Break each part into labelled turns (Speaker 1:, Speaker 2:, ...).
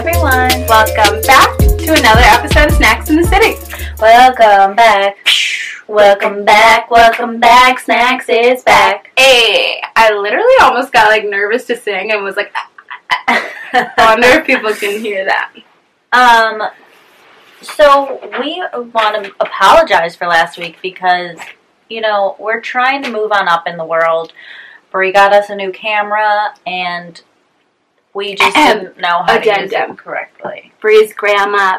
Speaker 1: everyone.
Speaker 2: Welcome back to another episode of Snacks in the City.
Speaker 1: Welcome back. Welcome back. Welcome back. Snacks is back.
Speaker 2: Hey, I literally almost got like nervous to sing and was like, I wonder if people can hear that.
Speaker 1: Um, so we want to apologize for last week because you know we're trying to move on up in the world. Brie got us a new camera, and we just didn't know how to use
Speaker 2: Addendum.
Speaker 1: it correctly.
Speaker 2: Bree's grandma,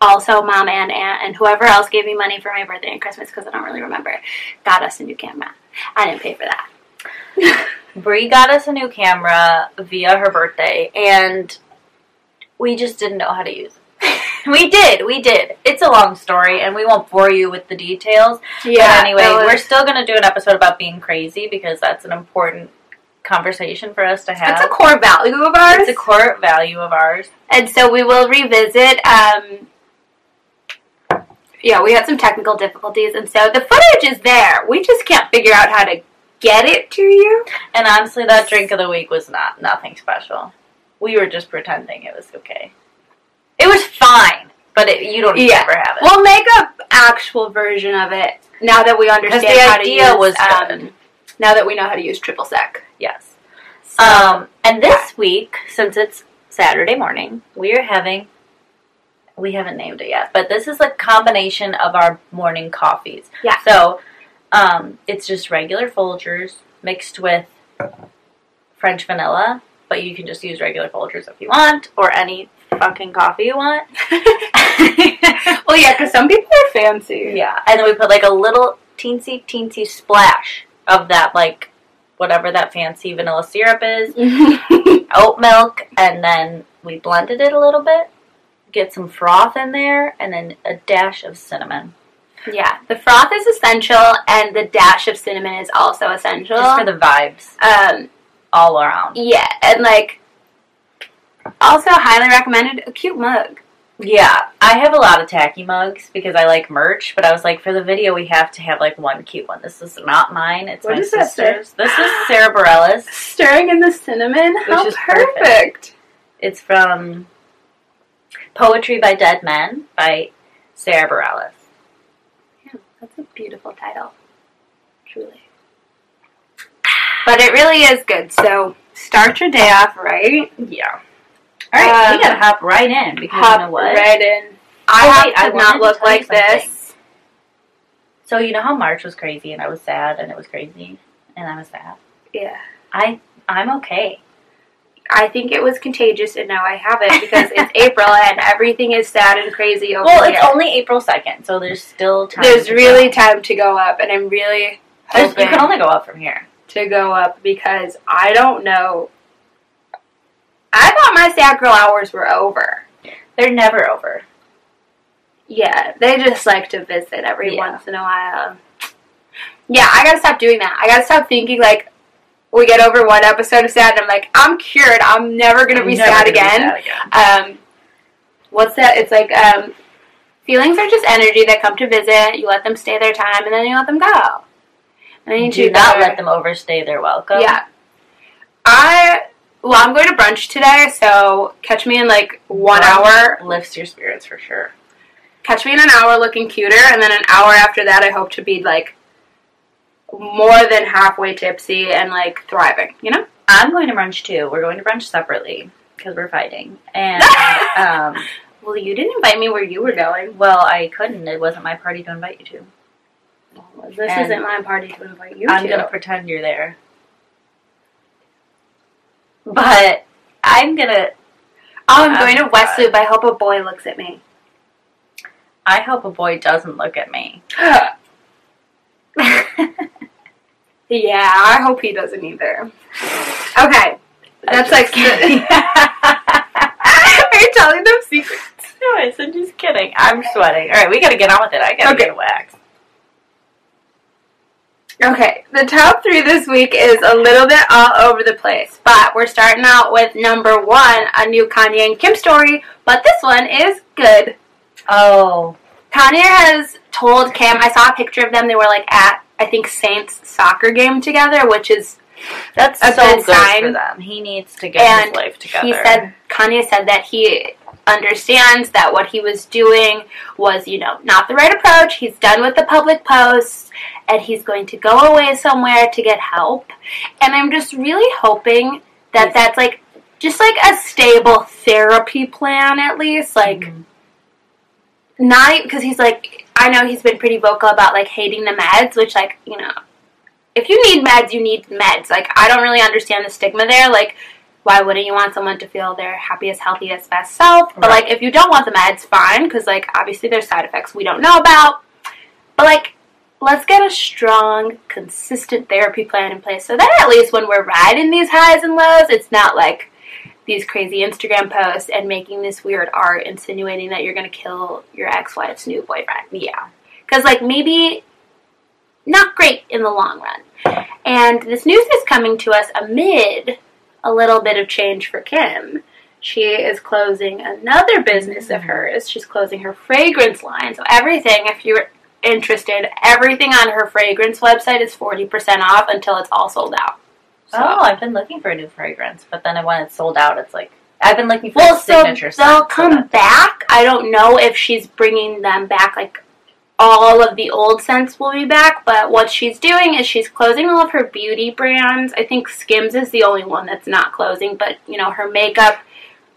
Speaker 2: also mom and aunt, and whoever else gave me money for my birthday and Christmas because I don't really remember, got us a new camera. I didn't pay for that.
Speaker 1: Brie got us a new camera via her birthday, and we just didn't know how to use it. we did, we did. It's a long story, and we won't bore you with the details. Yeah. but anyway,
Speaker 2: was-
Speaker 1: we're still going to do an episode about being crazy because that's an important conversation for us to have.
Speaker 2: it's a core value of ours.
Speaker 1: It's a core value of ours.
Speaker 2: and so we will revisit. Um, yeah, we had some technical difficulties, and so the footage is there. We just can't figure out how to get it to you.
Speaker 1: And honestly, that drink of the week was not nothing special. We were just pretending it was okay. It was fine, but it, you don't
Speaker 2: Yeah.
Speaker 1: ever have it.
Speaker 2: We'll make a actual version of it now that we understand
Speaker 1: the
Speaker 2: how
Speaker 1: idea was
Speaker 2: um. Now that we know how to use triple sec.
Speaker 1: yes.
Speaker 2: So,
Speaker 1: Um, and this week, since it's Saturday morning, we are having. We haven't named it yet, but this is a combination of our morning coffees.
Speaker 2: Yeah.
Speaker 1: So, um, it's just regular Folgers mixed with French vanilla, but you can just use regular Folgers if you want, or any fucking coffee you want.
Speaker 2: well, yeah, because some people are fancy.
Speaker 1: yeah, and then we put like a little teensy teensy splash of that, like whatever that fancy vanilla syrup is, oat milk, and then we blended it a little bit. Get some froth in there, and then a dash of cinnamon.
Speaker 2: yeah, the froth is essential, and the dash of cinnamon is also essential.
Speaker 1: Just for the vibes
Speaker 2: um,
Speaker 1: all around.
Speaker 2: yeah, and like, also highly recommended a cute mug.
Speaker 1: Yeah, I have a lot of tacky mugs because I like merch, but I was like, for the video, we have to have like one cute one. This is not mine. It's
Speaker 2: What
Speaker 1: my sister's. This is Sara Bareilles.
Speaker 2: Stirring in the cinnamon, how perfect.
Speaker 1: perfect. It's from Poetry by Dead Men by Sara Bareilles.
Speaker 2: Yeah, that's a beautiful title, truly. But it really is good. So start your day off right.
Speaker 1: Yeah. All right,
Speaker 2: Um,
Speaker 1: we gotta hop right in because
Speaker 2: Hop
Speaker 1: you know what?
Speaker 2: right in. I
Speaker 1: Oh, wait, I
Speaker 2: not look like this.
Speaker 1: So you know how March was crazy and I was sad and it was crazy and I was sad.
Speaker 2: Yeah.
Speaker 1: I I'm okay.
Speaker 2: I think it was contagious, and now I have it because it's April and everything is sad and crazy over
Speaker 1: Well,
Speaker 2: here.
Speaker 1: it's only April second, so there's still time.
Speaker 2: There's really
Speaker 1: go.
Speaker 2: time to go up, and I'm really
Speaker 1: you can only go up from here.
Speaker 2: to go up because I don't know. I thought my sad girl hours were over.
Speaker 1: They're never over.
Speaker 2: Yeah, they just like to visit every
Speaker 1: Yeah.
Speaker 2: once in a while. Yeah, I gotta stop doing that. I gotta stop thinking like we get over one episode of sad and I'm like, I'm cured. I'm never gonna be
Speaker 1: Never
Speaker 2: sad
Speaker 1: gonna be
Speaker 2: again.
Speaker 1: sad again.
Speaker 2: Um, what's that? It's like um, feelings are just energy that come to visit. You let them stay their time, and then you let them go. And then you
Speaker 1: Do
Speaker 2: do
Speaker 1: not let them overstay their welcome.
Speaker 2: Yeah. I well, I'm going to brunch today, so catch me in like one hour.
Speaker 1: lifts your spirits for sure.
Speaker 2: Catch me in an hour looking cuter, and then an hour after that, I hope to be like more than halfway tipsy and like thriving. You know?
Speaker 1: I'm going to brunch too. We're going to brunch separately because we're fighting. And um,
Speaker 2: Well, you didn't invite me where you were going.
Speaker 1: well, I couldn't. It wasn't my party to invite you to.
Speaker 2: This
Speaker 1: And
Speaker 2: isn't my party to invite you
Speaker 1: I'm
Speaker 2: to.
Speaker 1: gonna pretend you're there. But I'm gonna.
Speaker 2: oh, I'm going to. West Loop. I hope a boy looks at me.
Speaker 1: I hope a boy doesn't look at me.
Speaker 2: yeah, I hope he doesn't either. Okay, that's like. Are you telling them secrets?
Speaker 1: no, I'm just kidding. I'm sweating. All right, we gotta get on with it. I gotta
Speaker 2: Okay.
Speaker 1: get a wax.
Speaker 2: Okay, the top three this week is a little bit all over the place, but we're starting out with number one, a new Kanye and Kim story, but this one is good.
Speaker 1: Oh,
Speaker 2: Kanye has told Kim, I saw a picture of them, they were like at, I think, Saint's soccer game together, which is
Speaker 1: That's
Speaker 2: a
Speaker 1: so
Speaker 2: good
Speaker 1: good,
Speaker 2: sign.
Speaker 1: for them. He needs to get
Speaker 2: And
Speaker 1: his life together.
Speaker 2: He said Kanye said that he understands that what he was doing was, you know, not the right approach. He's done with the public posts and he's going to go away somewhere to get help. And I'm just really hoping that that's like just like a stable therapy plan at least, like
Speaker 1: Mhm.
Speaker 2: not because he's like I know he's been pretty vocal about like hating the meds, which like you know, if you need meds, you need meds. Like I don't really understand the stigma there. Like why wouldn't you want someone to feel their happiest, healthiest, best self? But
Speaker 1: Right.
Speaker 2: like if you don't want the meds, fine, because like obviously there's side effects we don't know about. But like let's get a strong, consistent therapy plan in place so that at least when we're riding these highs and lows, it's not like these crazy Instagram posts and making this weird art insinuating that you're going to kill your ex-wife's new boyfriend.
Speaker 1: yeah.
Speaker 2: Because, like, maybe not great in the long run. And this news is coming to us amid a little bit of change for Kim. She is closing another business of mm-hmm. hers. She's closing her fragrance line. So, everything, if you're interested, everything on her fragrance website is 40% off until it's all sold out. So-
Speaker 1: Oh, I've been looking for a new fragrance, but then when it's sold out, it's like I've been looking for
Speaker 2: Well,
Speaker 1: a
Speaker 2: so
Speaker 1: signature. scent,
Speaker 2: they'll come back. I don't know if she's bringing them back. Like all of the old scents will be back, but what she's doing is she's closing all of her beauty brands. I think Skims is the only one that's not closing, but you know her makeup.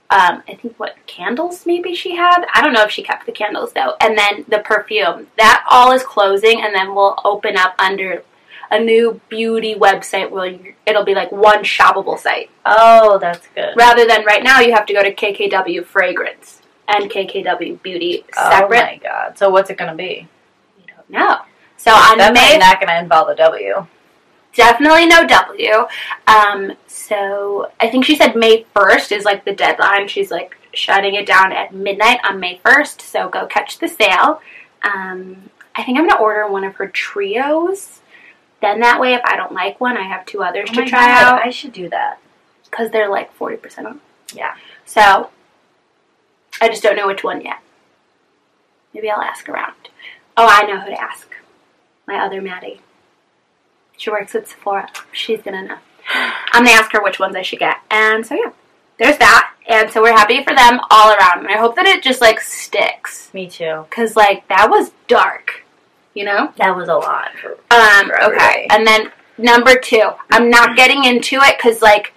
Speaker 2: Um, I think what candles maybe she had. I don't know if she kept the candles though. And then the perfume that all is closing, and then we'll open up under a new beauty website where it'll be like one shoppable site
Speaker 1: Oh, that's good.
Speaker 2: rather than right now you have to go to KKW Fragrance and KKW Beauty separate.
Speaker 1: Oh my god. So what's it gonna be?
Speaker 2: We don't know. So
Speaker 1: Definitely
Speaker 2: May,
Speaker 1: not gonna involve a W.
Speaker 2: definitely no W. Um, so I think she said May first is like the deadline. She's like shutting it down at midnight on May first. So go catch the sale. Um, I think I'm gonna order one of her trios. Then that way, if I don't like one, I have two others
Speaker 1: Oh
Speaker 2: to
Speaker 1: my
Speaker 2: try
Speaker 1: God,
Speaker 2: out
Speaker 1: I should do that.
Speaker 2: because they're like forty percent off.
Speaker 1: Yeah.
Speaker 2: So I just don't know which one yet. Maybe I'll ask around. Oh, I know who to ask. My other Maddie. She works at Sephora. She's gonna know. I'm gonna ask her which ones I should get. And so yeah, there's that. And so we're happy for them all around. And I hope that it just like sticks.
Speaker 1: Me too.
Speaker 2: Cause like that was dark. You know?
Speaker 1: That was a lot. For,
Speaker 2: Um,
Speaker 1: For
Speaker 2: okay. And then number two, I'm not getting into it because like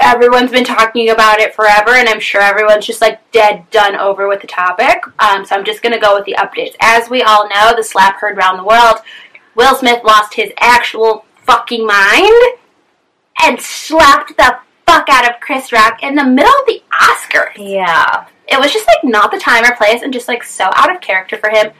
Speaker 2: everyone's been talking about it forever, and I'm sure everyone's just like dead done over with the topic. Um, so I'm just gonna go with the updates. As we all know, the slap heard around the world. Will Smith lost his actual fucking mind and slapped the fuck out of Chris Rock in the middle of the Oscars
Speaker 1: yeah.
Speaker 2: it was just like not the time or place and just like so out of character for him.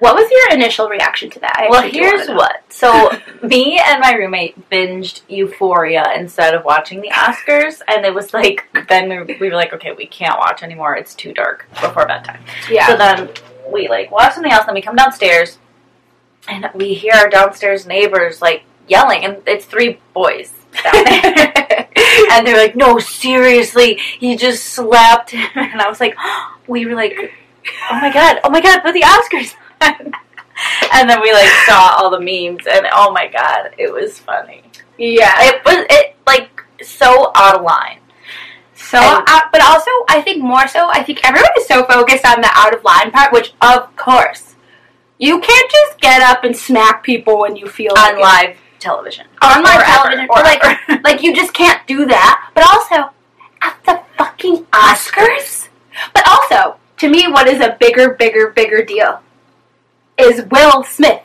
Speaker 2: What was your initial reaction to that? I
Speaker 1: Well,
Speaker 2: actually do wanna
Speaker 1: here's what. So, me and my roommate binged Euphoria instead of watching the Oscars, and it was like, then we, we were like, okay, we can't watch anymore. It's too dark before bedtime.
Speaker 2: Yeah.
Speaker 1: So then we like watch something else, and then we come downstairs, and we hear our downstairs neighbors like yelling, and it's three boys down there. and they're like, "No, seriously, he just slapped him." And I was like, "We were like, oh my god, oh my god, but the Oscars!" and then we like saw all the memes, and oh my god, it was funny.
Speaker 2: yeah.
Speaker 1: It was it like so out of line.
Speaker 2: So,
Speaker 1: And-
Speaker 2: uh, but also, I think more so, I think everyone is so focused on the out of line part, which of course, you can't just get up and smack people when you feel like
Speaker 1: on
Speaker 2: it.
Speaker 1: live television.
Speaker 2: on live television,
Speaker 1: or
Speaker 2: or like,
Speaker 1: ever.
Speaker 2: like you just can't do that. But also, at the fucking Oscars. But also, to me, what is a bigger, bigger, bigger deal is Will Smith,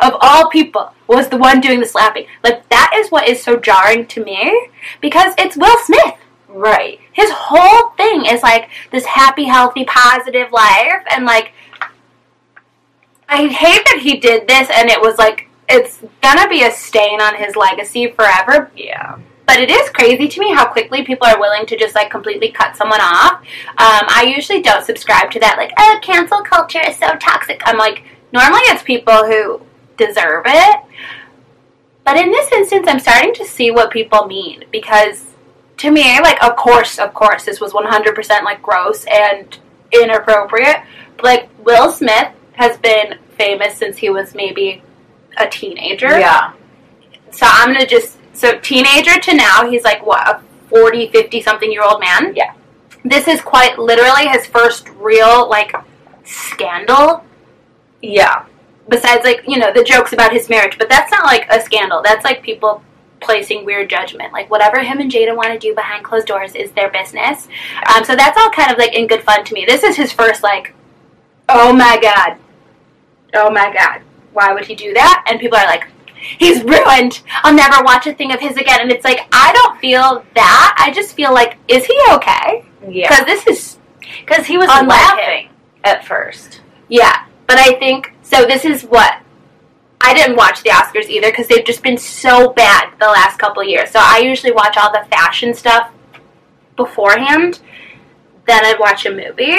Speaker 2: of all people, was the one doing the slapping. Like that is what is so jarring to me because it's Will Smith.
Speaker 1: right.
Speaker 2: His whole thing is like this happy, healthy, positive life, and like I hate that he did this, and it was like it's gonna be a stain on his legacy forever.
Speaker 1: Yeah.
Speaker 2: But it is crazy to me how quickly people are willing to just like completely cut someone off. Um, I usually don't subscribe to that, like, oh, cancel culture is so toxic. I'm like, normally it's people who deserve it. But in this instance, I'm starting to see what people mean because to me, like, of course, of course, this was 100% like gross and inappropriate. But, like, Will Smith has been famous since he was maybe a teenager
Speaker 1: Yeah.
Speaker 2: so I'm gonna just so teenager to now he's like what a 40 50 something year old man
Speaker 1: Yeah.
Speaker 2: this is quite literally his first real like scandal
Speaker 1: Yeah.
Speaker 2: besides like you know the jokes about his marriage but that's not like a scandal. That's like people placing weird judgment. Like whatever him and jada want to do behind closed doors is their business. Um, so that's all kind of like in good fun to me. This is his first like oh my god. Oh my god. Why would he do that? And people are like he's ruined. I'll never watch a thing of his again. And it's like i don't feel that. I just feel like is he okay?
Speaker 1: Yeah.
Speaker 2: because this is
Speaker 1: Because he was laughing at first.
Speaker 2: Yeah, but I think so. This is what I didn't watch the Oscars either because they've just been so bad the last couple years. So I usually watch all the fashion stuff beforehand. Then I watch a movie,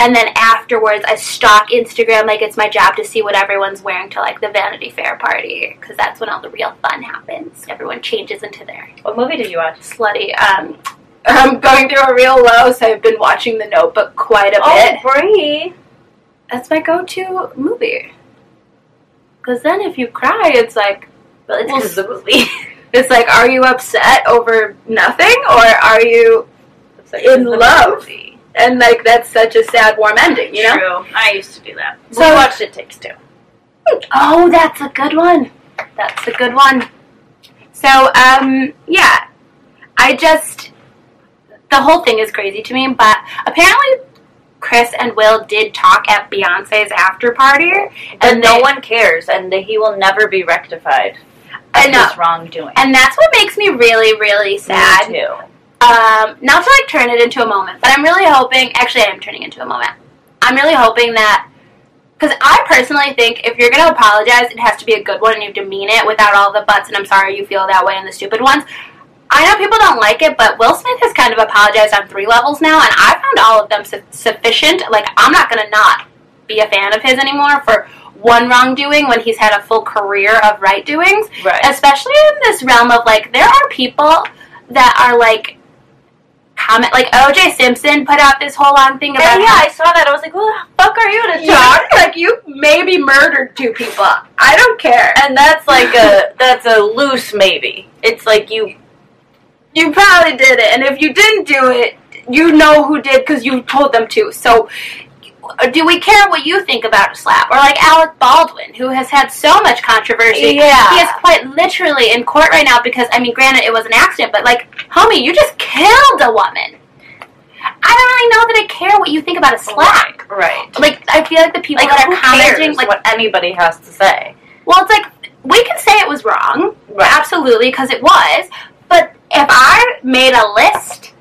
Speaker 2: and then afterwards I stalk Instagram like it's my job to see what everyone's wearing to like the Vanity Fair party because that's when all the real fun happens. Everyone changes into their
Speaker 1: What movie did you watch?
Speaker 2: slutty. Um, I'm going through a real low, so I've been watching The Notebook quite a bit
Speaker 1: Oh, Brie.
Speaker 2: That's my go-to movie. Because then if you cry, it's like
Speaker 1: Well, it's
Speaker 2: Well,
Speaker 1: 'cause the movie.
Speaker 2: it's like, are you upset over nothing, or are you In love. and like that's such a sad, warm ending, you know?
Speaker 1: True. I used to do that.
Speaker 2: So-
Speaker 1: So we watched It Takes Two.
Speaker 2: Oh, that's a good one. That's a good one. So, um, yeah, I just the whole thing is crazy to me, but apparently. Chris and Will did talk at Beyonce's after party,
Speaker 1: But
Speaker 2: and
Speaker 1: no
Speaker 2: they-
Speaker 1: one cares, and that he will never be rectified.
Speaker 2: I know.
Speaker 1: His wrongdoing.
Speaker 2: and that's what makes me really, really sad.
Speaker 1: Me too.
Speaker 2: um, not to like turn it into a moment, but I'm really hoping. Actually, I am turning into a moment. I'm really hoping that because I personally think if you're gonna apologize, it has to be a good one, and you have to mean it without all the buts. And I'm sorry you feel that way, and the stupid ones. I know people don't like it, but Will Smith has kind of apologized on three levels now, and I found all of them su- sufficient. Like I'm not gonna not be a fan of his anymore for one wrongdoing when he's had a full career of right doings
Speaker 1: Right.
Speaker 2: especially in this realm of like there are people that are like comment like OJ Simpson put out this whole long thing about
Speaker 1: And yeah, I saw that. I was like, "Who the fuck are you to
Speaker 2: Yeah,
Speaker 1: talk?"
Speaker 2: like you maybe murdered two people. I don't care.
Speaker 1: And that's like a that's a loose maybe. It's like you
Speaker 2: You probably did it, and if you didn't do it, you know who did because you told them to. So. Uh, do we care what you think about a slap? Or like Alec Baldwin, who has had so much controversy.
Speaker 1: Yeah.
Speaker 2: He is quite literally in court right now because, I mean, granted, it was an accident, but like, homie, you just killed a woman. I don't really know that I care what you think about a slap.
Speaker 1: right.
Speaker 2: Like, I feel like the people
Speaker 1: Like
Speaker 2: that
Speaker 1: who
Speaker 2: are commenting, like,
Speaker 1: what anybody has to say?
Speaker 2: well, it's like, we can say it was wrong,
Speaker 1: Right.
Speaker 2: absolutely, because it was, but if I made a list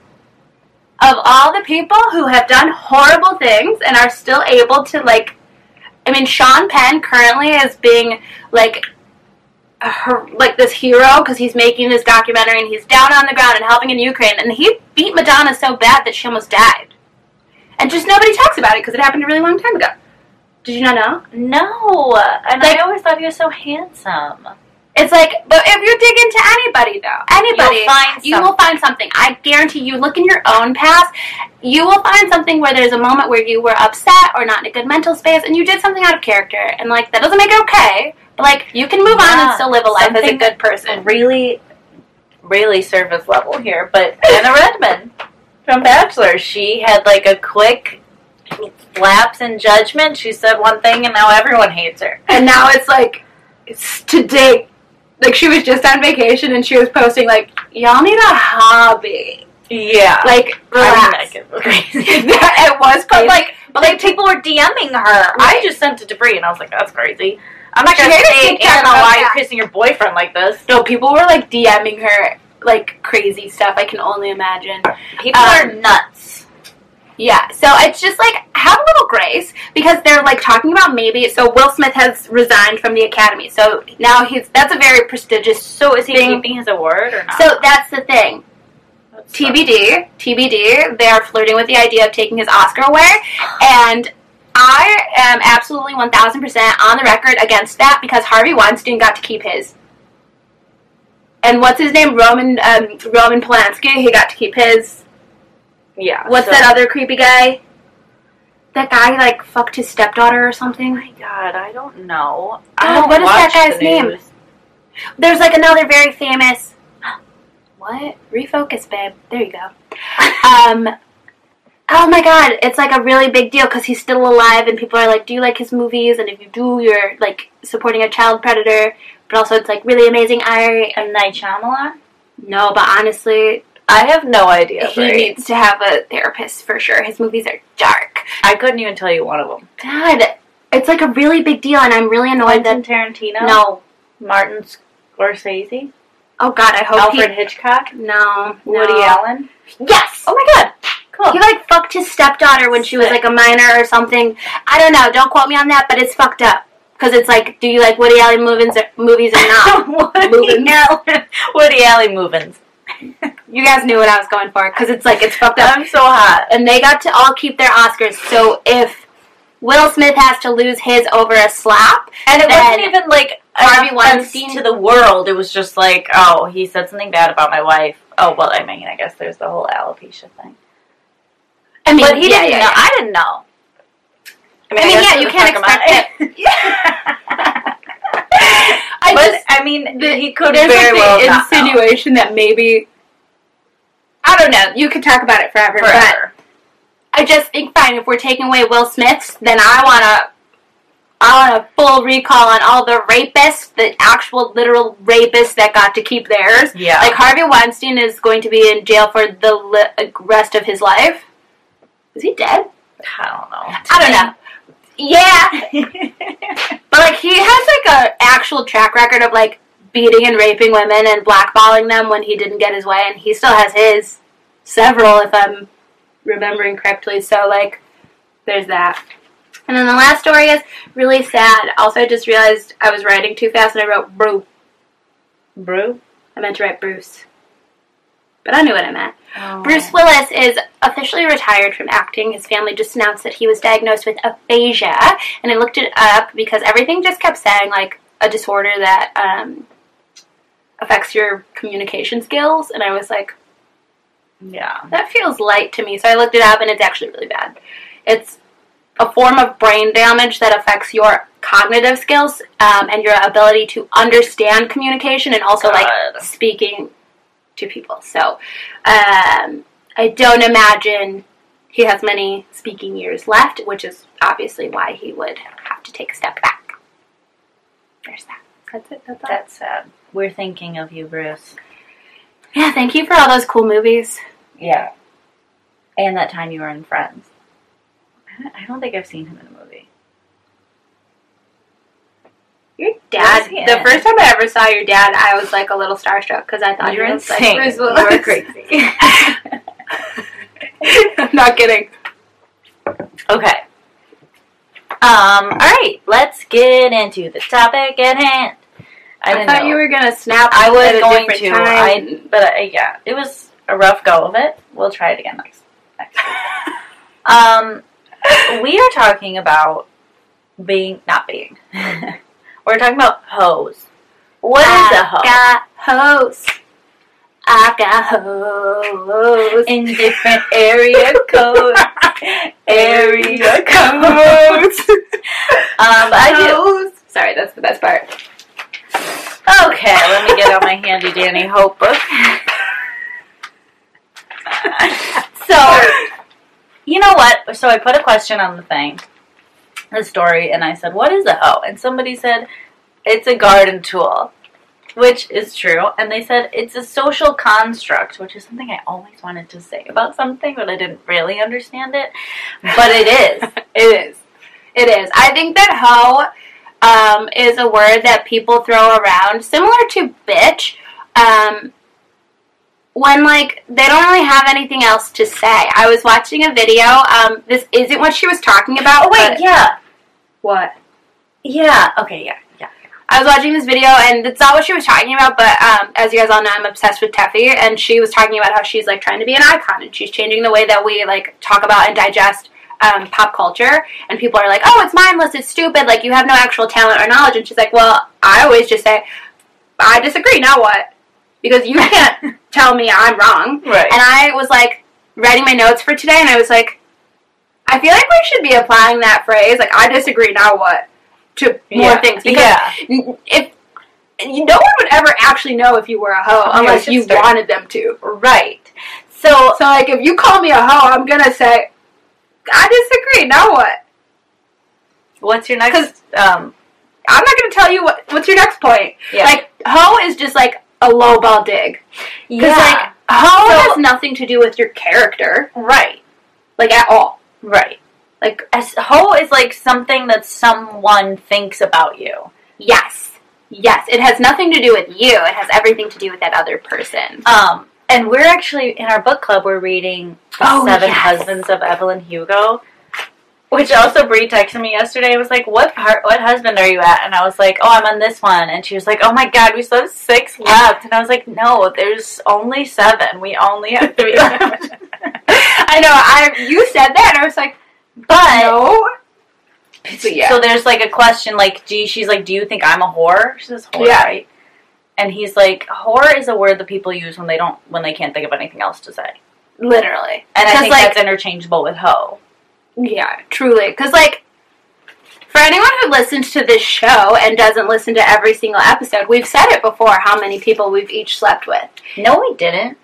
Speaker 2: of all the people who have done horrible things and are still able to, like, I mean, Sean Penn currently is being, like, her, like this hero because he's making this documentary and he's down on the ground and helping in Ukraine and he beat Madonna so bad that she almost died. And just nobody talks about it because it happened a really long time ago. Did you not know?
Speaker 1: No, and
Speaker 2: Like-
Speaker 1: I always thought he was so handsome.
Speaker 2: It's like, but if you dig into anybody though, anybody,
Speaker 1: You'll find
Speaker 2: you will find something. I guarantee you. Look in your own past, you will find something where there's a moment where you were upset or not in a good mental space, and you did something out of character, and like that doesn't make it okay. But like you can move on and still live a life as a good person.
Speaker 1: Really, really surface level here, but Anna Redman from Bachelor, she had like a quick lapse in judgment. She said one thing, and now everyone hates her.
Speaker 2: And now it's like it's today. Like she was just on vacation and she was posting like, "Y'all need a hobby."
Speaker 1: Yeah,
Speaker 2: Like relax.
Speaker 1: I mean, that
Speaker 2: it was
Speaker 1: But like, but like people were DMing her. I just sent it to Brie, and I was like, "That's crazy." I'm not
Speaker 2: She
Speaker 1: gonna say, Anna,
Speaker 2: about
Speaker 1: why you're kissing your boyfriend like this.
Speaker 2: no, people were like DMing her like crazy stuff. I can only imagine.
Speaker 1: People
Speaker 2: Um,
Speaker 1: are nuts.
Speaker 2: Yeah, so it's just like have a little grace because they're like talking about maybe. So Will Smith has resigned from the Academy, so now he's that's a very prestigious.
Speaker 1: So is he
Speaker 2: thing.
Speaker 1: keeping his award or not?
Speaker 2: So that's the thing.
Speaker 1: That's
Speaker 2: TBD, TBD. They are flirting with the idea of taking his Oscar away, and I am absolutely one thousand percent on the record against that because Harvey Weinstein got to keep his. And what's his name? Roman um, Roman Polanski. He got to keep his.
Speaker 1: Yeah.
Speaker 2: What's
Speaker 1: so-
Speaker 2: that other creepy guy? That guy like fucked his stepdaughter or something.
Speaker 1: Oh my god, I don't know.
Speaker 2: Oh,
Speaker 1: I don't
Speaker 2: what is that guy's name? There's like another very famous. What? Refocus, babe. There you go. Um. Oh my god, it's like a really big deal because he's still alive, and people are like, "Do you like his movies?" And if you do, you're like supporting a child predator. But also, it's like really amazing art.
Speaker 1: M Night Shyamalan.
Speaker 2: No, but honestly,
Speaker 1: I have no idea.
Speaker 2: he
Speaker 1: Brie.
Speaker 2: needs to have a therapist for sure. His movies are dark.
Speaker 1: I couldn't even tell you one of them.
Speaker 2: God, it's like a really big deal, and I'm really annoyed
Speaker 1: Quentin
Speaker 2: that
Speaker 1: Tarantino.
Speaker 2: no.
Speaker 1: Martin Scorsese.
Speaker 2: Oh God, I hope
Speaker 1: Alfred
Speaker 2: he.
Speaker 1: Hitchcock.
Speaker 2: No,
Speaker 1: Woody
Speaker 2: no.
Speaker 1: Allen.
Speaker 2: Yes.
Speaker 1: Oh my god. Cool.
Speaker 2: He like fucked his stepdaughter when she was like a minor or something. I don't know. Don't quote me on that, but it's fucked up. Because it's like, do you like Woody Allen movies or, movies or not?
Speaker 1: Woody Allen. Woody Allen movins.
Speaker 2: You guys knew what I was going for. Because it's like it's fucked up.
Speaker 1: I'm so hot.
Speaker 2: And they got to all keep their Oscars. So if Will Smith has to lose his over a slap,
Speaker 1: And it wasn't even like
Speaker 2: Harvey Weinstein-
Speaker 1: to the world. It was just like, oh, he said something bad about my wife. Oh well, I mean, I guess there's the whole alopecia thing.
Speaker 2: I mean,
Speaker 1: But he
Speaker 2: yeah,
Speaker 1: didn't
Speaker 2: yeah,
Speaker 1: know.
Speaker 2: yeah.
Speaker 1: I didn't know.
Speaker 2: I mean,
Speaker 1: guess
Speaker 2: yeah,
Speaker 1: we're
Speaker 2: you can't expect
Speaker 1: it.
Speaker 2: I
Speaker 1: but
Speaker 2: just
Speaker 1: I mean,
Speaker 2: the-
Speaker 1: he could
Speaker 2: there's
Speaker 1: very
Speaker 2: like
Speaker 1: well
Speaker 2: the
Speaker 1: know.
Speaker 2: insinuation that maybe I don't know. You could talk about it forever, but I just think fine if we're taking away Will Smith's, then I want to. I want a full recall on all the rapists, the actual literal rapists that got to keep theirs.
Speaker 1: Yeah.
Speaker 2: Like Harvey Weinstein is going to be in jail for the li- uh, rest of his life. Is he dead?
Speaker 1: I don't know.
Speaker 2: I don't know. Yeah, like he has like a actual track record of like beating and raping women and blackballing them when he didn't get his way, and he still has his several, if I'm remembering correctly. So like, there's that. And then the last story is really sad. Also, I just realized I was writing too fast and I wrote Brew.
Speaker 1: Brew.
Speaker 2: I meant to write Bruce, but I knew what I meant.
Speaker 1: Oh.
Speaker 2: Bruce Willis is officially retired from acting. His family just announced that he was diagnosed with aphasia, and I looked it up because everything just kept saying like a disorder that um, affects your communication skills, and I was like,
Speaker 1: Yeah.
Speaker 2: that feels light to me. So I looked it up, and it's actually really bad. It's a form of brain damage that affects your cognitive skills um, and your ability to understand communication and also like speaking to people. So um, I don't imagine he has many speaking years left, which is obviously why he would have to take a step back. There's that. That's it. That's all.
Speaker 1: That's sad. We're thinking of you, Bruce.
Speaker 2: yeah, thank you for all those cool movies.
Speaker 1: Yeah. And that time you were in Friends. I don't- I don't think I've seen him in a movie.
Speaker 2: Your dad. The first time I ever saw your dad, I was like a little starstruck because I thought was like
Speaker 1: insane.
Speaker 2: Bruce
Speaker 1: You're crazy.
Speaker 2: I'm not kidding.
Speaker 1: Okay. Um, alright, let's get into the topic at hand. I,
Speaker 2: I, thought
Speaker 1: know.
Speaker 2: you were gonna snap.
Speaker 1: I was going to.
Speaker 2: time.
Speaker 1: I, but I, yeah, it was a rough go of it. We'll try it again next. next. Um, we are talking about being not being. We're talking about hoes. What is a hoe?
Speaker 2: Got hose. I got hose.
Speaker 1: In different area codes. area codes. Um, I
Speaker 2: Hose. Sorry, that's the best part.
Speaker 1: Okay, let me get out my handy dandy hope book. so, you know what? So I put a question on the thing, the story, and I said, "What is a hoe?" And somebody said, "It's a garden tool," which is true. And they said it's a social construct, which is something I always wanted to say about something, but I didn't really understand it. But it is.
Speaker 2: it is. It is. I think that hoe um, is a word that people throw around, similar to bitch. Um, when like they don't really have anything else to say. I was watching a video. Um, this isn't what she was talking about.
Speaker 1: Oh wait, yeah,
Speaker 2: what?
Speaker 1: yeah. Okay, yeah, yeah.
Speaker 2: I was watching this video, and it's not what she was talking about, but um, as you guys all know, I'm obsessed with Teffy, and she was talking about how she's like trying to be an icon, and she's changing the way that we like talk about and digest um, pop culture. And people are like, "Oh, it's mindless, it's stupid, like you have no actual talent or knowledge." And she's like, "Well, I always just say, I disagree. Now what? Because you can't tell me I'm wrong."
Speaker 1: Right.
Speaker 2: And I was like writing my notes for today, and I was like, I feel like we should be applying that phrase, like, I disagree, now what? To more
Speaker 1: Yeah.
Speaker 2: things. Because
Speaker 1: Yeah.
Speaker 2: if you, no one would ever actually know if you were a hoe
Speaker 1: Oh,
Speaker 2: unless you wanted them to.
Speaker 1: Right. So
Speaker 2: So, like, if you call me a hoe, I'm gonna say, I disagree. Now what?
Speaker 1: what's your next? Um,
Speaker 2: I'm not gonna tell you what. What's your next point?
Speaker 1: yeah.
Speaker 2: Like, hoe is just like a low ball dig. Because
Speaker 1: yeah.
Speaker 2: like, hoe
Speaker 1: So-
Speaker 2: has nothing to do with your character,
Speaker 1: right.
Speaker 2: like at all.
Speaker 1: Right.
Speaker 2: Like,
Speaker 1: As hoe is like something that someone thinks about you.
Speaker 2: yes, yes, it has nothing to do with you. It has everything to do with that other person.
Speaker 1: Um, and we're actually in our book club. We're reading the
Speaker 2: Oh,
Speaker 1: Seven
Speaker 2: yes.
Speaker 1: Husbands of Evelyn Hugo, which also Brie texted me yesterday. Was like, "What part? What husband are you at?" And I was like, "Oh, I'm on this one." And she was like, "Oh my god, we still have six left." And I was like, "No, there's only seven. We only have three left."
Speaker 2: I know. I you said that, and I was like,
Speaker 1: but
Speaker 2: no. But yeah.
Speaker 1: so there's like a question, like, "Do you, she's like, do you think I'm a whore?" She says, "Whore,
Speaker 2: Yeah.
Speaker 1: right?" And he's like, "Whore is a word that people use when they don't when they can't think of anything else to say."
Speaker 2: Literally.
Speaker 1: And I think
Speaker 2: like,
Speaker 1: that's interchangeable with hoe.
Speaker 2: Yeah, truly. Because, like, for anyone who listens to this show and doesn't listen to every single episode, we've said it before how many people we've each slept with.
Speaker 1: No, we didn't.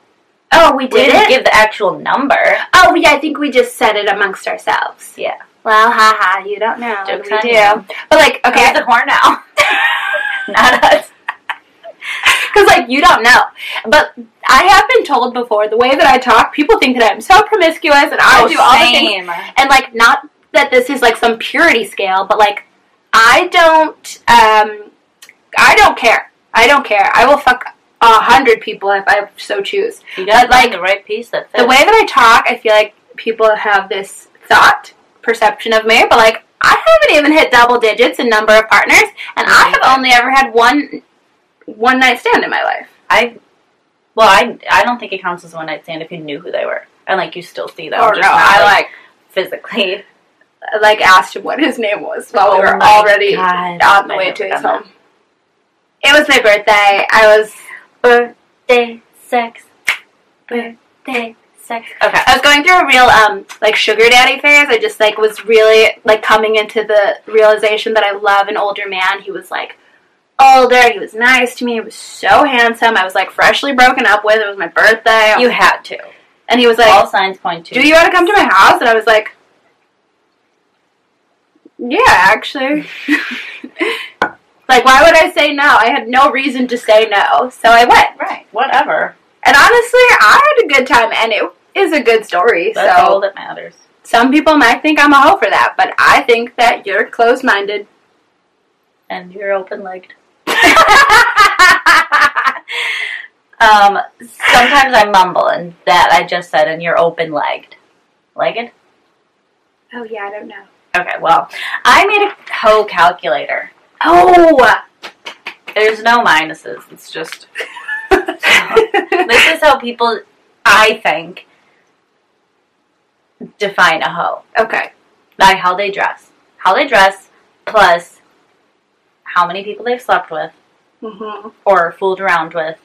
Speaker 2: Oh, we
Speaker 1: We
Speaker 2: did
Speaker 1: didn't
Speaker 2: it?
Speaker 1: give the actual number.
Speaker 2: oh, yeah, I think we just said it amongst ourselves.
Speaker 1: Yeah.
Speaker 2: Well, haha, you don't know.
Speaker 1: Joke's
Speaker 2: we do.
Speaker 1: you.
Speaker 2: But, like,
Speaker 1: Okay,
Speaker 2: okay,
Speaker 1: the horn now. Not us.
Speaker 2: because, like, you don't know. But I have been told before, the way that I talk, people think that I'm so promiscuous and I do all the things and like not that this is like some purity scale, but like I don't um I don't care. I don't care. I will fuck a hundred people if I so choose.
Speaker 1: You
Speaker 2: But, like,
Speaker 1: the right piece that fits.
Speaker 2: The way that I talk, I feel like people have this thought perception of me, but like I haven't even hit double digits in number of partners, and I have only ever had one one night stand in my life.
Speaker 1: I, well, I, I don't think it counts as one night stand if you knew who they were, and like you still see them.
Speaker 2: Or
Speaker 1: just
Speaker 2: no,
Speaker 1: not,
Speaker 2: I
Speaker 1: like,
Speaker 2: like
Speaker 1: physically.
Speaker 2: like asked him what his name was while we
Speaker 1: Oh
Speaker 2: were already
Speaker 1: God.
Speaker 2: on the way to his home. It was my birthday. I was
Speaker 1: Birthday sex. Birthday sex. Okay.
Speaker 2: I was going through a real um like sugar daddy phase. I just like was really like coming into the realization that I love an older man. He was like older. He was nice to me. He was so handsome. I was like freshly broken up with. It was my birthday.
Speaker 1: You had to.
Speaker 2: and he was like,
Speaker 1: All signs point to.
Speaker 2: "Do you want to come to my house?" And I was like, "Yeah, actually." like, why would I say no? I had no reason to say no, so I went.
Speaker 1: Right. Whatever.
Speaker 2: And honestly, I had a good time, and it is a good story.
Speaker 1: That's
Speaker 2: so
Speaker 1: all that matters.
Speaker 2: some people might think I'm a hoe for that, but I think that you're closed-minded.
Speaker 1: And you're open legged. um, sometimes I mumble, and that I just said, and you're open legged. Legged?
Speaker 2: oh yeah, I don't know.
Speaker 1: Okay, well, I made a hoe calculator.
Speaker 2: Oh.
Speaker 1: There's no minuses. It's just this is how people, I think, define a hoe
Speaker 2: okay.
Speaker 1: by how they dress. How they dress plus how many people they've slept with
Speaker 2: hmm
Speaker 1: or fooled around with,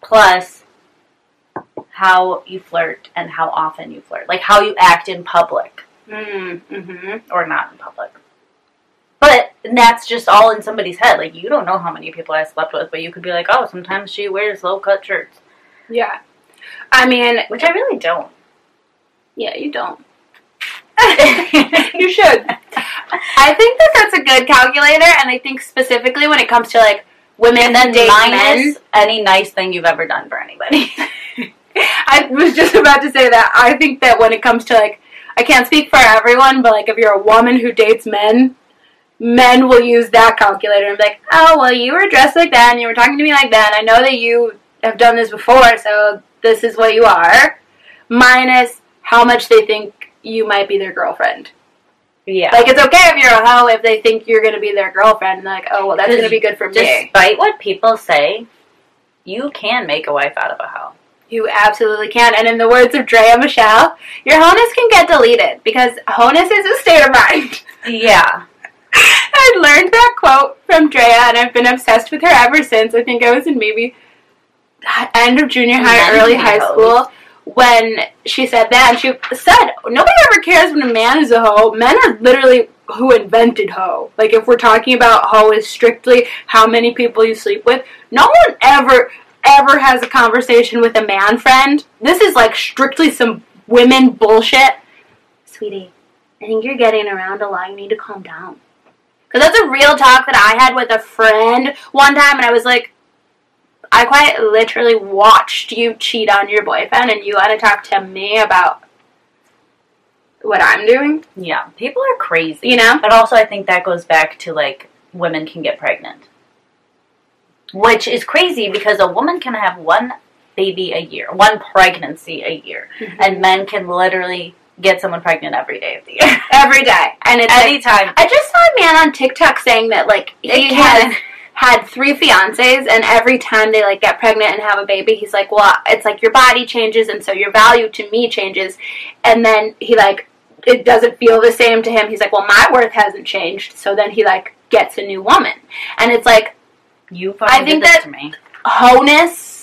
Speaker 1: plus how you flirt and how often you flirt, like how you act in public
Speaker 2: Mm-hmm.
Speaker 1: or not in public. That's just all in somebody's head. Like you don't know how many people I slept with, but you could be like, oh, sometimes she wears low cut shirts,
Speaker 2: Yeah. I mean,
Speaker 1: which I really don't.
Speaker 2: yeah, you don't. you should. I think that that's a good calculator, and I think specifically when it comes to like women
Speaker 1: and then minus
Speaker 2: men.
Speaker 1: any nice thing you've ever done for anybody.
Speaker 2: I was just about to say that. I think that when it comes to like, I can't speak for everyone, but like if you're a woman who dates men, men will use that calculator and be like, oh, well, you were dressed like that and you were talking to me like that. And I know that you have done this before, so this is what you are. Minus how much they think you might be their girlfriend.
Speaker 1: yeah.
Speaker 2: Like, it's okay if you're a hoe if they think you're going to be their girlfriend. And like, oh, well, that's going to be good for me.
Speaker 1: Despite what people say, you can make a wife out of a hoe.
Speaker 2: You absolutely can. And in the words of Drea Michelle, your honus can get deleted because honus is a state of mind.
Speaker 1: Yeah.
Speaker 2: I learned that quote from Drea and I've been obsessed with her ever since. I think I was in maybe end of junior high, early high school when she said that. And she said, nobody ever cares when a man is a hoe. Men are literally who invented hoe. Like if we're talking about hoe is strictly how many people you sleep with, no one ever ever has a conversation with a man friend. This is like strictly some women bullshit. Sweetie, I think you're getting around a lot. You need to calm down. Cause that's a real talk that I had with a friend one time, and I was like, I quite literally watched you cheat on your boyfriend, and you want to talk to me about what I'm doing.
Speaker 1: Yeah, people are crazy.
Speaker 2: You know?
Speaker 1: But also, I think that goes back to like women can get pregnant, which is crazy because a woman can have one baby a year, one pregnancy a year,
Speaker 2: Mm-hmm.
Speaker 1: and men can literally get someone pregnant every day of the year.
Speaker 2: Every day, and it's like,
Speaker 1: Anytime.
Speaker 2: I just saw a man on TikTok saying that like he has had three fiancés, and every time they like get pregnant and have a baby, he's like, "Well, it's like your body changes, and so your value to me changes." And then he like it doesn't feel the same to him. He's like, "Well, my worth hasn't changed." So then he like gets a new woman, and it's like
Speaker 1: You
Speaker 2: I think that-
Speaker 1: to me.
Speaker 2: wholeness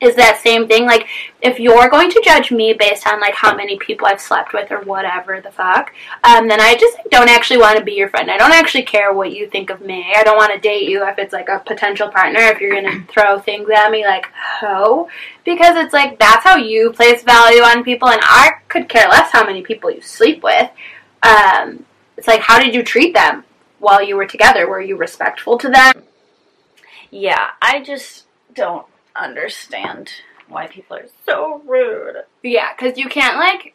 Speaker 2: is that same thing. Like, if you're going to judge me based on like how many people I've slept with or whatever the fuck, um, then I just don't actually want to be your friend. I don't actually care what you think of me. I don't want to date you if it's like a potential partner. If you're gonna throw things at me like ho, because it's like that's how you place value on people, and I could care less how many people you sleep with. Um, it's like how did you treat them while you were together? Were you respectful to them?
Speaker 1: Yeah, I just don't understand why people are so rude.
Speaker 2: Yeah, because you can't like,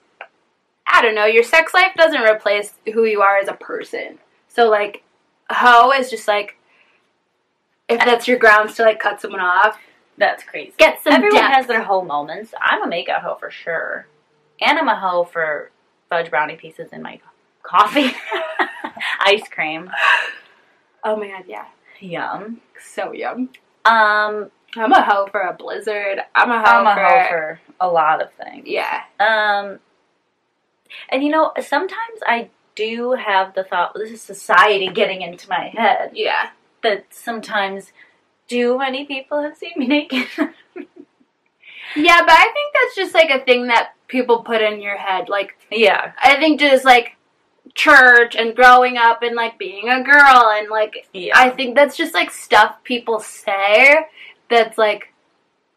Speaker 2: I don't know, your sex life doesn't replace who you are as a person. So like, hoe is just like, if that's your grounds to like cut someone off,
Speaker 1: That's crazy.
Speaker 2: get some
Speaker 1: Everyone
Speaker 2: depth.
Speaker 1: has their hoe moments. I'm a makeout hoe for sure. And I'm a hoe for fudge brownie pieces in my coffee. Ice cream.
Speaker 2: Oh my god, yeah,
Speaker 1: Yum.
Speaker 2: so yum.
Speaker 1: Um,
Speaker 2: I'm a hoe for a blizzard. I'm a hoe
Speaker 1: I'm a
Speaker 2: for,
Speaker 1: hoe for a lot of things.
Speaker 2: yeah.
Speaker 1: Um, and you know, sometimes I do have the thought, this is society getting into my head,
Speaker 2: Yeah.
Speaker 1: that sometimes too many people have seen me naked.
Speaker 2: Yeah, but I think that's just like a thing that people put in your head. Like,
Speaker 1: yeah.
Speaker 2: I think just like church and growing up and like being a girl and like
Speaker 1: Yeah.
Speaker 2: I think that's just like stuff people say that's like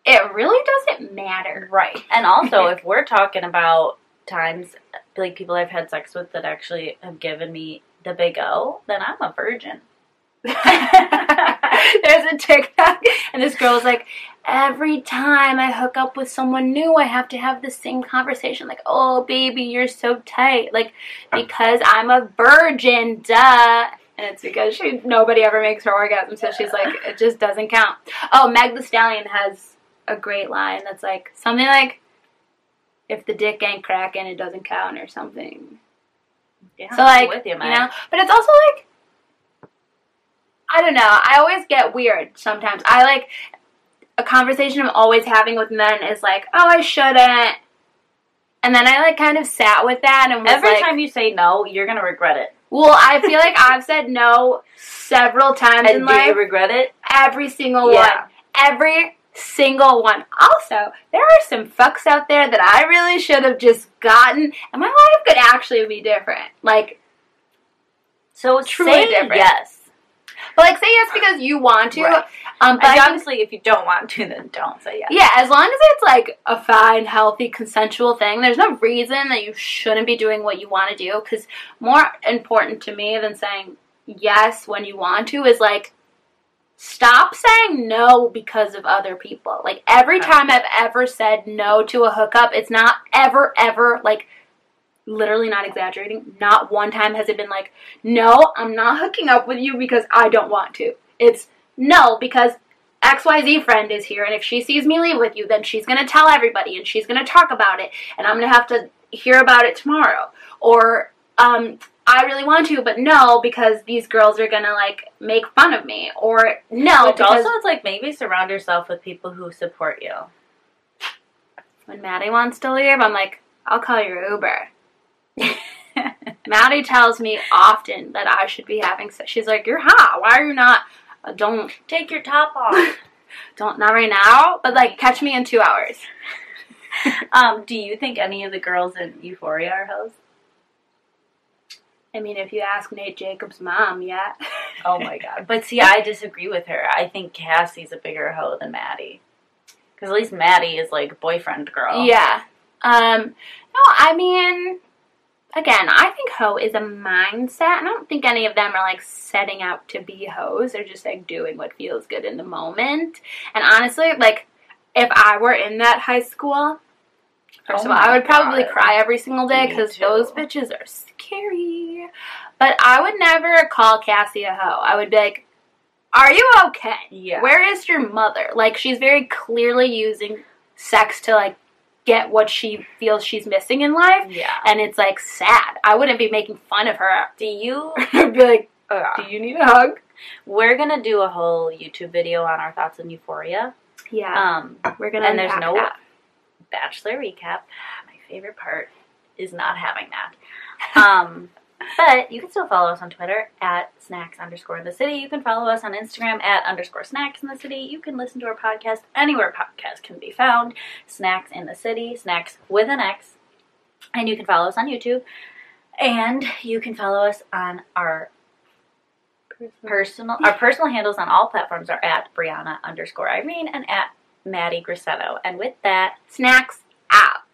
Speaker 2: it really doesn't matter.
Speaker 1: Right. And also, if we're talking about times like people I've had sex with that actually have given me the big O, then I'm a virgin.
Speaker 2: There's a TikTok and this girl's like every time I hook up with someone new I have to have the same conversation like oh baby you're so tight like because I'm a virgin duh and it's because she nobody ever makes her orgasm so she's like it just doesn't count. Oh Meg Thee Stallion has a great line that's like something like if the dick ain't cracking it doesn't count or something.
Speaker 1: Yeah,
Speaker 2: So like,
Speaker 1: with you,
Speaker 2: you
Speaker 1: man.
Speaker 2: know, but it's also like I don't know. I always get weird sometimes. I like a conversation I'm always having with men is like, "Oh, I shouldn't," and then I like kind of sat with that and was
Speaker 1: Every
Speaker 2: like,
Speaker 1: time you say no, you're gonna regret it.
Speaker 2: "Well, I feel like I've said no several times
Speaker 1: And
Speaker 2: in
Speaker 1: do
Speaker 2: life.
Speaker 1: you regret it?
Speaker 2: Every single
Speaker 1: Yeah.
Speaker 2: one. Every single one. Also, there are some fucks out there that I really should have just gotten, and my life could actually be different. Like,
Speaker 1: So
Speaker 2: Truly
Speaker 1: say
Speaker 2: different.
Speaker 1: yes.
Speaker 2: But like say yes because you want to.
Speaker 1: Right.
Speaker 2: Um, but
Speaker 1: And
Speaker 2: I think-
Speaker 1: obviously, if you don't want to, then don't say yes.
Speaker 2: yeah, as long as it's like a fine, healthy, consensual thing, there's no reason that you shouldn't be doing what you want to do. Because more important to me than saying yes when you want to is like stop saying no because of other people. Like every time I've ever said no to a hookup, it's not ever, ever like literally not exaggerating. Not one time has it been like, no, I'm not hooking up with you because I don't want to. It's no, because XYZ friend is here, and if she sees me leave with you, then she's gonna tell everybody and she's gonna talk about it, and I'm gonna have to hear about it tomorrow. Or, um, I really want to, but no, because these girls are gonna like make fun of me. Or no,
Speaker 1: Which
Speaker 2: because
Speaker 1: also, it's like maybe surround yourself with people who support you.
Speaker 2: when Maddie wants to leave, I'm like, I'll call your Uber. Maddie tells me often that I should be having sex. She's like, "You're hot. Why are you not? Uh, don't,
Speaker 1: Take your top off.
Speaker 2: don't, not right now. But like, catch me in two hours."
Speaker 1: um, do you think any of the girls in Euphoria are hoes?
Speaker 2: I mean, if you ask Nate Jacobs' mom, yeah.
Speaker 1: Oh my god. But see, I disagree with her. I think Cassie's a bigger hoe than Maddie. Because at least Maddie is like boyfriend girl.
Speaker 2: Yeah. Um, no, I mean, again, I think hoe is a mindset. I don't think any of them are like setting out to be hoes. They're just like doing what feels good in the moment. And honestly, like, if I were in that high school, first
Speaker 1: Oh
Speaker 2: of all, I would probably
Speaker 1: God.
Speaker 2: cry every single day because those bitches are scary. But I would never call Cassie a hoe. I would be like, are you okay?
Speaker 1: Yeah.
Speaker 2: Where is your mother? Like, she's very clearly using sex to, like, get what she feels she's missing in life.
Speaker 1: Yeah.
Speaker 2: And it's, like, sad. I wouldn't be making fun of her.
Speaker 1: Do you?
Speaker 2: I'd be like, do you need a hug?
Speaker 1: We're gonna do a whole YouTube video on our thoughts on Euphoria.
Speaker 2: Yeah.
Speaker 1: Um,
Speaker 2: we're gonna
Speaker 1: and there's no
Speaker 2: that.
Speaker 1: Bachelor recap. My favorite part is not having that. Um, but you can still follow us on Twitter at snacks underscore in the city. You can follow us on Instagram at underscore snacks in the city. You can listen to our podcast anywhere podcasts can be found. Snacks in the city, snacks with an X. And you can follow us on YouTube. And you can follow us on our personal our personal handles on all platforms are at Brianna underscore Irene and at Maddie Grissetto. And with that,
Speaker 2: Snacks out.